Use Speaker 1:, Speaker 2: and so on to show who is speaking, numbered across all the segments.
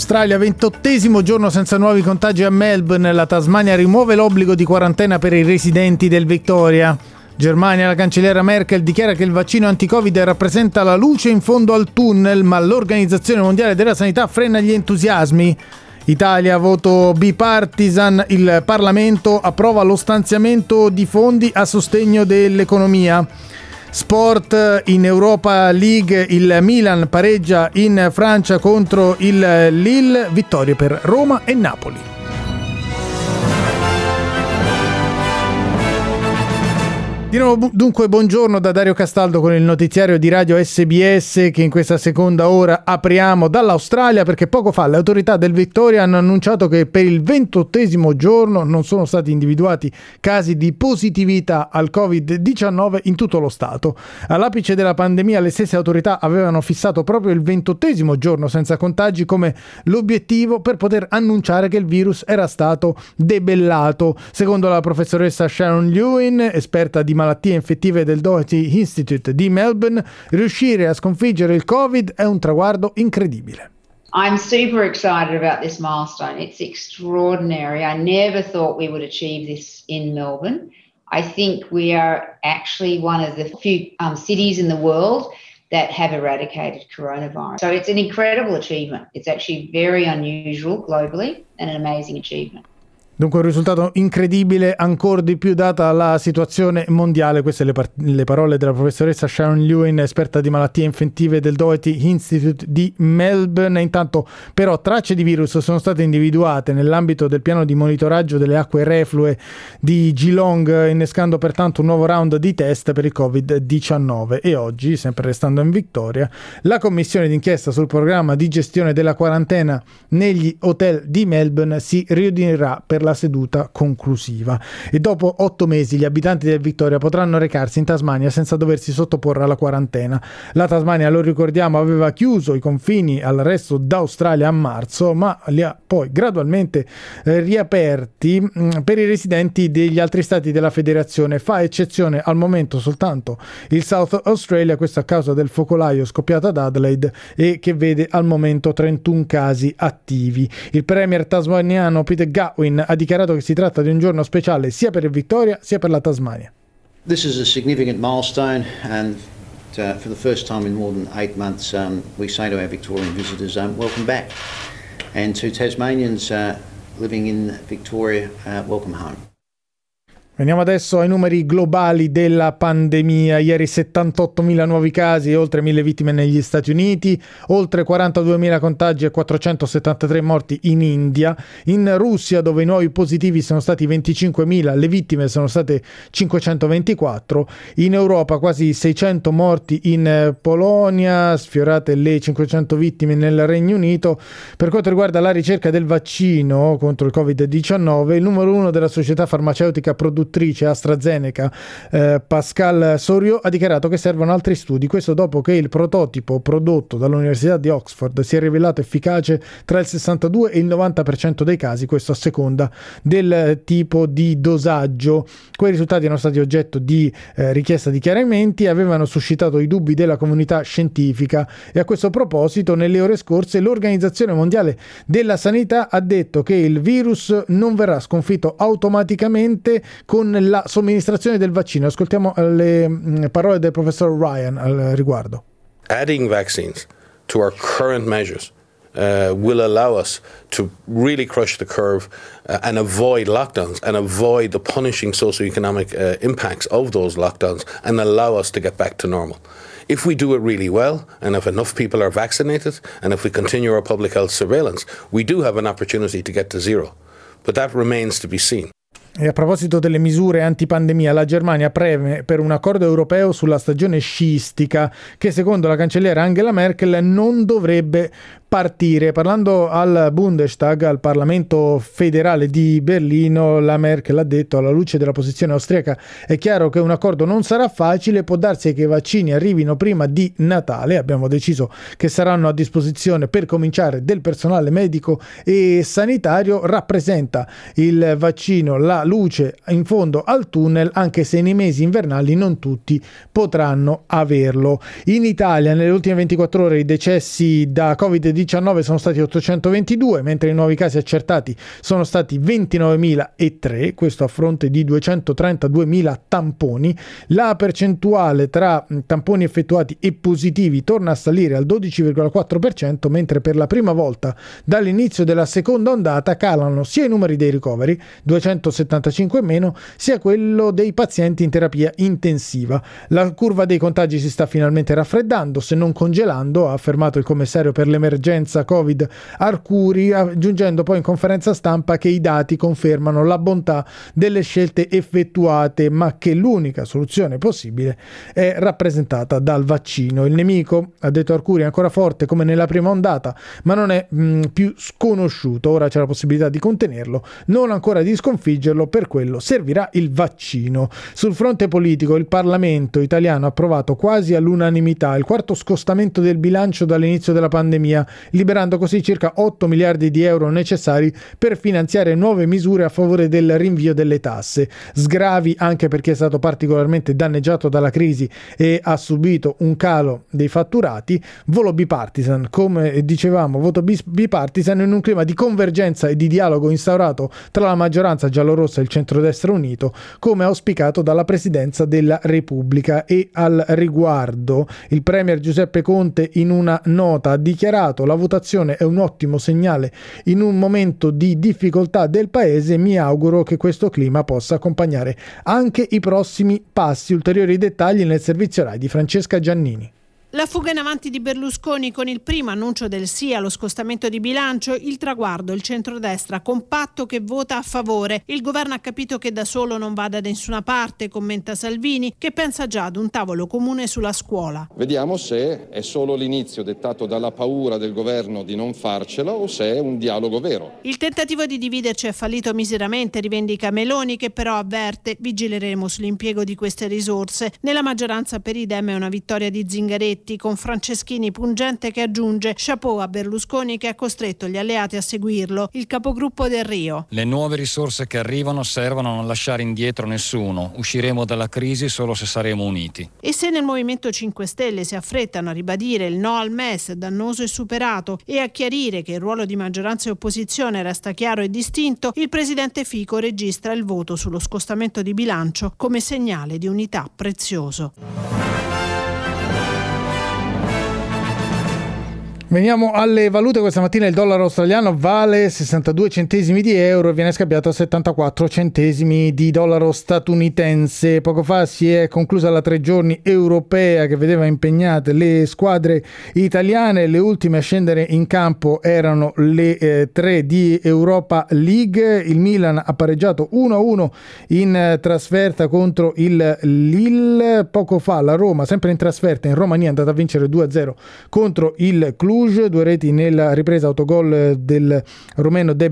Speaker 1: Australia, ventottesimo giorno senza nuovi contagi a Melbourne. La Tasmania rimuove l'obbligo di quarantena per i residenti del Victoria. Germania, la cancelliera Merkel dichiara che il vaccino anti-Covid rappresenta la luce in fondo al tunnel, ma l'Organizzazione Mondiale della Sanità frena gli entusiasmi. Italia, voto bipartisan, il Parlamento approva lo stanziamento di fondi a sostegno dell'economia. Sport in Europa League, il Milan pareggia in Francia contro il Lille, vittorie per Roma e Napoli. Di nuovo dunque buongiorno da Dario Castaldo con il notiziario di Radio SBS che in questa seconda ora apriamo dall'Australia perché poco fa le autorità del Victoria hanno annunciato che per il ventottesimo giorno non sono stati individuati casi di positività al Covid-19 in tutto lo Stato. All'apice della pandemia le stesse autorità avevano fissato proprio il ventottesimo giorno senza contagi come l'obiettivo per poter annunciare che il virus era stato debellato. Secondo la professoressa Sharon Lewin, esperta di malattie infettive del Doherty Institute di Melbourne, riuscire a sconfiggere il Covid è un traguardo incredibile.
Speaker 2: I'm super excited about this milestone. It's extraordinary. I never thought we would achieve this in Melbourne. I think we are actually one of the few um, cities in the world that have eradicated coronavirus. So it's an incredible achievement. It's actually very unusual globally and an amazing achievement.
Speaker 1: Dunque un risultato incredibile ancora di più data la situazione mondiale, queste le, par- le parole della professoressa Sharon Lewin, esperta di malattie infettive del Doherty Institute di Melbourne. Intanto però tracce di virus sono state individuate nell'ambito del piano di monitoraggio delle acque reflue di Geelong, innescando pertanto un nuovo round di test per il Covid-19 e oggi, sempre restando in Victoria, la commissione d'inchiesta sul programma di gestione della quarantena negli hotel di Melbourne si riunirà per la la seduta conclusiva. E dopo otto mesi gli abitanti del Victoria potranno recarsi in Tasmania senza doversi sottoporre alla quarantena. La Tasmania, lo ricordiamo, aveva chiuso i confini al resto d'Australia a marzo, ma li ha poi gradualmente eh, riaperti mh, mm, per i residenti degli altri stati della federazione. Fa eccezione al momento soltanto il South Australia, questo a causa del focolaio scoppiato ad Adelaide e che vede al momento 31 casi attivi. Il premier tasmaniano Peter Gatwin ha dichiarato che si tratta di un giorno speciale sia per il Victoria sia per la Tasmania.
Speaker 3: This is a significant milestone and uh, for the first time in more than eight months um, we say to our Victorian visitors um, welcome back and to Tasmanians uh, living in Victoria uh, welcome home.
Speaker 1: Veniamo adesso ai numeri globali della pandemia. Ieri 78.000 nuovi casi e oltre 1.000 vittime negli Stati Uniti, oltre 42.000 contagi e 473 morti in India. In Russia, dove i nuovi positivi sono stati 25.000, le vittime sono state 524. In Europa quasi 600 morti in eh, Polonia, sfiorate le 500 vittime nel Regno Unito. Per quanto riguarda la ricerca del vaccino contro il Covid-19, il numero uno della società farmaceutica produttiva produttrice AstraZeneca eh, Pascal Sorio ha dichiarato che servono altri studi, questo dopo che il prototipo prodotto dall'Università di Oxford si è rivelato efficace tra il 62 e il 90% dei casi, questo a seconda del tipo di dosaggio. Quei risultati erano stati oggetto di eh, richiesta di chiarimenti, avevano suscitato i dubbi della comunità scientifica e a questo proposito nelle ore scorse l'Organizzazione Mondiale della Sanità ha detto che il virus non verrà sconfitto automaticamente con con la somministrazione del vaccino. Ascoltiamo le mm, parole del professor Ryan al riguardo.
Speaker 4: Adding vaccines to our current measures uh, will allow us to really crush the curve uh, and avoid lockdowns and avoid the punishing socioeconomic uh, impacts of those lockdowns and allow us to get back to normal. If we do it really well, and if enough people are vaccinated, and if we continue our public health surveillance, we do have an opportunity to get to zero. But that remains to be seen.
Speaker 1: E a proposito delle misure antipandemia, la Germania preme per un accordo europeo sulla stagione sciistica che secondo la cancelliera Angela Merkel non dovrebbe partire. Parlando al Bundestag, al Parlamento federale di Berlino, la Merkel ha detto alla luce della posizione austriaca è chiaro che un accordo non sarà facile, può darsi che i vaccini arrivino prima di Natale, abbiamo deciso che saranno a disposizione per cominciare del personale medico e sanitario, rappresenta il vaccino la luce in fondo al tunnel anche se nei mesi invernali non tutti potranno averlo. In Italia nelle ultime 24 ore i decessi da Covid-19 19 sono stati 822, mentre i nuovi casi accertati sono stati 29.003, questo a fronte di 232.000 tamponi. La percentuale tra tamponi effettuati e positivi torna a salire al 12,4%, mentre per la prima volta dall'inizio della seconda ondata calano sia i numeri dei ricoveri, 275 meno, sia quello dei pazienti in terapia intensiva. La curva dei contagi si sta finalmente raffreddando, se non congelando, ha affermato il commissario per l'emergenza emergenza Covid Arcuri, aggiungendo poi in conferenza stampa che i dati confermano la bontà delle scelte effettuate, ma che l'unica soluzione possibile è rappresentata dal vaccino. Il nemico, ha detto Arcuri, è ancora forte come nella prima ondata, ma non è mh, più sconosciuto. Ora c'è la possibilità di contenerlo, non ancora di sconfiggerlo, per quello servirà il vaccino. Sul fronte politico il Parlamento italiano ha approvato quasi all'unanimità il quarto scostamento del bilancio dall'inizio della pandemia liberando così circa 8 miliardi di euro necessari per finanziare nuove misure a favore del rinvio delle tasse. Sgravi anche perché è stato particolarmente danneggiato dalla crisi e ha subito un calo dei fatturati. Volo bipartisan, come dicevamo, voto bipartisan in un clima di convergenza e di dialogo instaurato tra la maggioranza giallorossa e il centrodestra unito, come auspicato dalla Presidenza della Repubblica. E al riguardo, il Premier Giuseppe Conte in una nota ha dichiarato la votazione è un ottimo segnale in un momento di difficoltà del Paese. Mi auguro che questo clima possa accompagnare anche i prossimi passi. Ulteriori dettagli nel servizio RAI di Francesca Giannini.
Speaker 5: La fuga in avanti di Berlusconi con il primo annuncio del sì allo scostamento di bilancio, il traguardo, il centrodestra compatto che vota a favore. Il governo ha capito che da solo non va da nessuna parte, commenta Salvini, che pensa già ad un tavolo comune sulla scuola.
Speaker 6: Vediamo se è solo l'inizio dettato dalla paura del governo di non farcela o se è un dialogo vero.
Speaker 5: Il tentativo di dividerci è fallito miseramente, rivendica Meloni, che però avverte vigileremo sull'impiego di queste risorse. Nella maggioranza per idem è una vittoria di Zingaretti Zingaretti con Franceschini pungente che aggiunge chapeau a Berlusconi che ha costretto gli alleati a seguirlo, il capogruppo del Rio.
Speaker 7: Le nuove risorse che arrivano servono a non lasciare indietro nessuno. Usciremo dalla crisi solo se saremo uniti.
Speaker 5: E se nel Movimento 5 Stelle si affrettano a ribadire il no al MES dannoso e superato e a chiarire che il ruolo di maggioranza e opposizione resta chiaro e distinto, il presidente Fico registra il voto sullo scostamento di bilancio come segnale di unità prezioso.
Speaker 1: Veniamo alle valute. Questa mattina il dollaro australiano vale 62 centesimi di euro e viene scambiato a 74 centesimi di dollaro statunitense. Poco fa si è conclusa la tre giorni europea che vedeva impegnate le squadre italiane. Le ultime a scendere in campo erano le eh, tre di Europa League. Il Milan ha pareggiato 1-1 in eh, trasferta contro il Lille. Poco fa la Roma, sempre in trasferta in Romania, è andata a vincere 2-0 contro il Club Cluj, due reti nella ripresa autogol del romeno De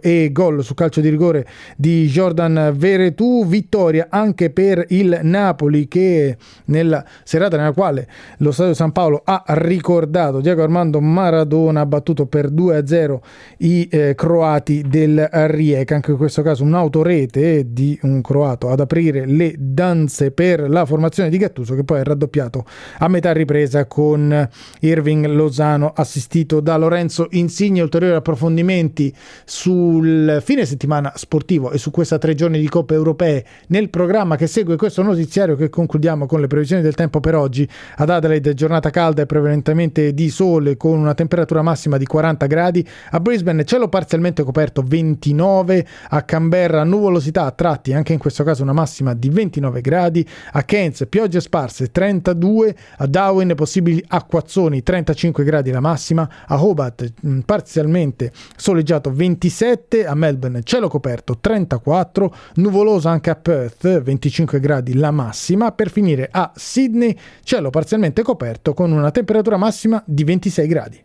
Speaker 1: e gol su calcio di rigore di Jordan Veretù, vittoria anche per il Napoli che nella serata nella quale lo Stadio San Paolo ha ricordato Diego Armando Maradona ha battuto per 2-0 i eh, croati del Rijeka, anche in questo caso un'autorete di un croato ad aprire le danze per la formazione di Gattuso che poi è raddoppiato a metà ripresa con Irving Lozano Milano, assistito da Lorenzo Insigne. Ulteriori approfondimenti sul fine settimana sportivo e su questa tre giorni di Coppe Europee nel programma che segue questo notiziario che concludiamo con le previsioni del tempo per oggi. Ad Adelaide giornata calda e prevalentemente di sole con una temperatura massima di 40 gradi. A Brisbane cielo parzialmente coperto 29. A Canberra nuvolosità a tratti, anche in questo caso una massima di 29 gradi. A Cairns piogge sparse 32. A Darwin possibili acquazzoni 35 gradi gradi la massima, a Hobart mm, parzialmente soleggiato 27, a Melbourne cielo coperto 34, nuvoloso anche a Perth 25 gradi la massima, per finire a Sydney cielo parzialmente coperto con una temperatura massima di 26 gradi.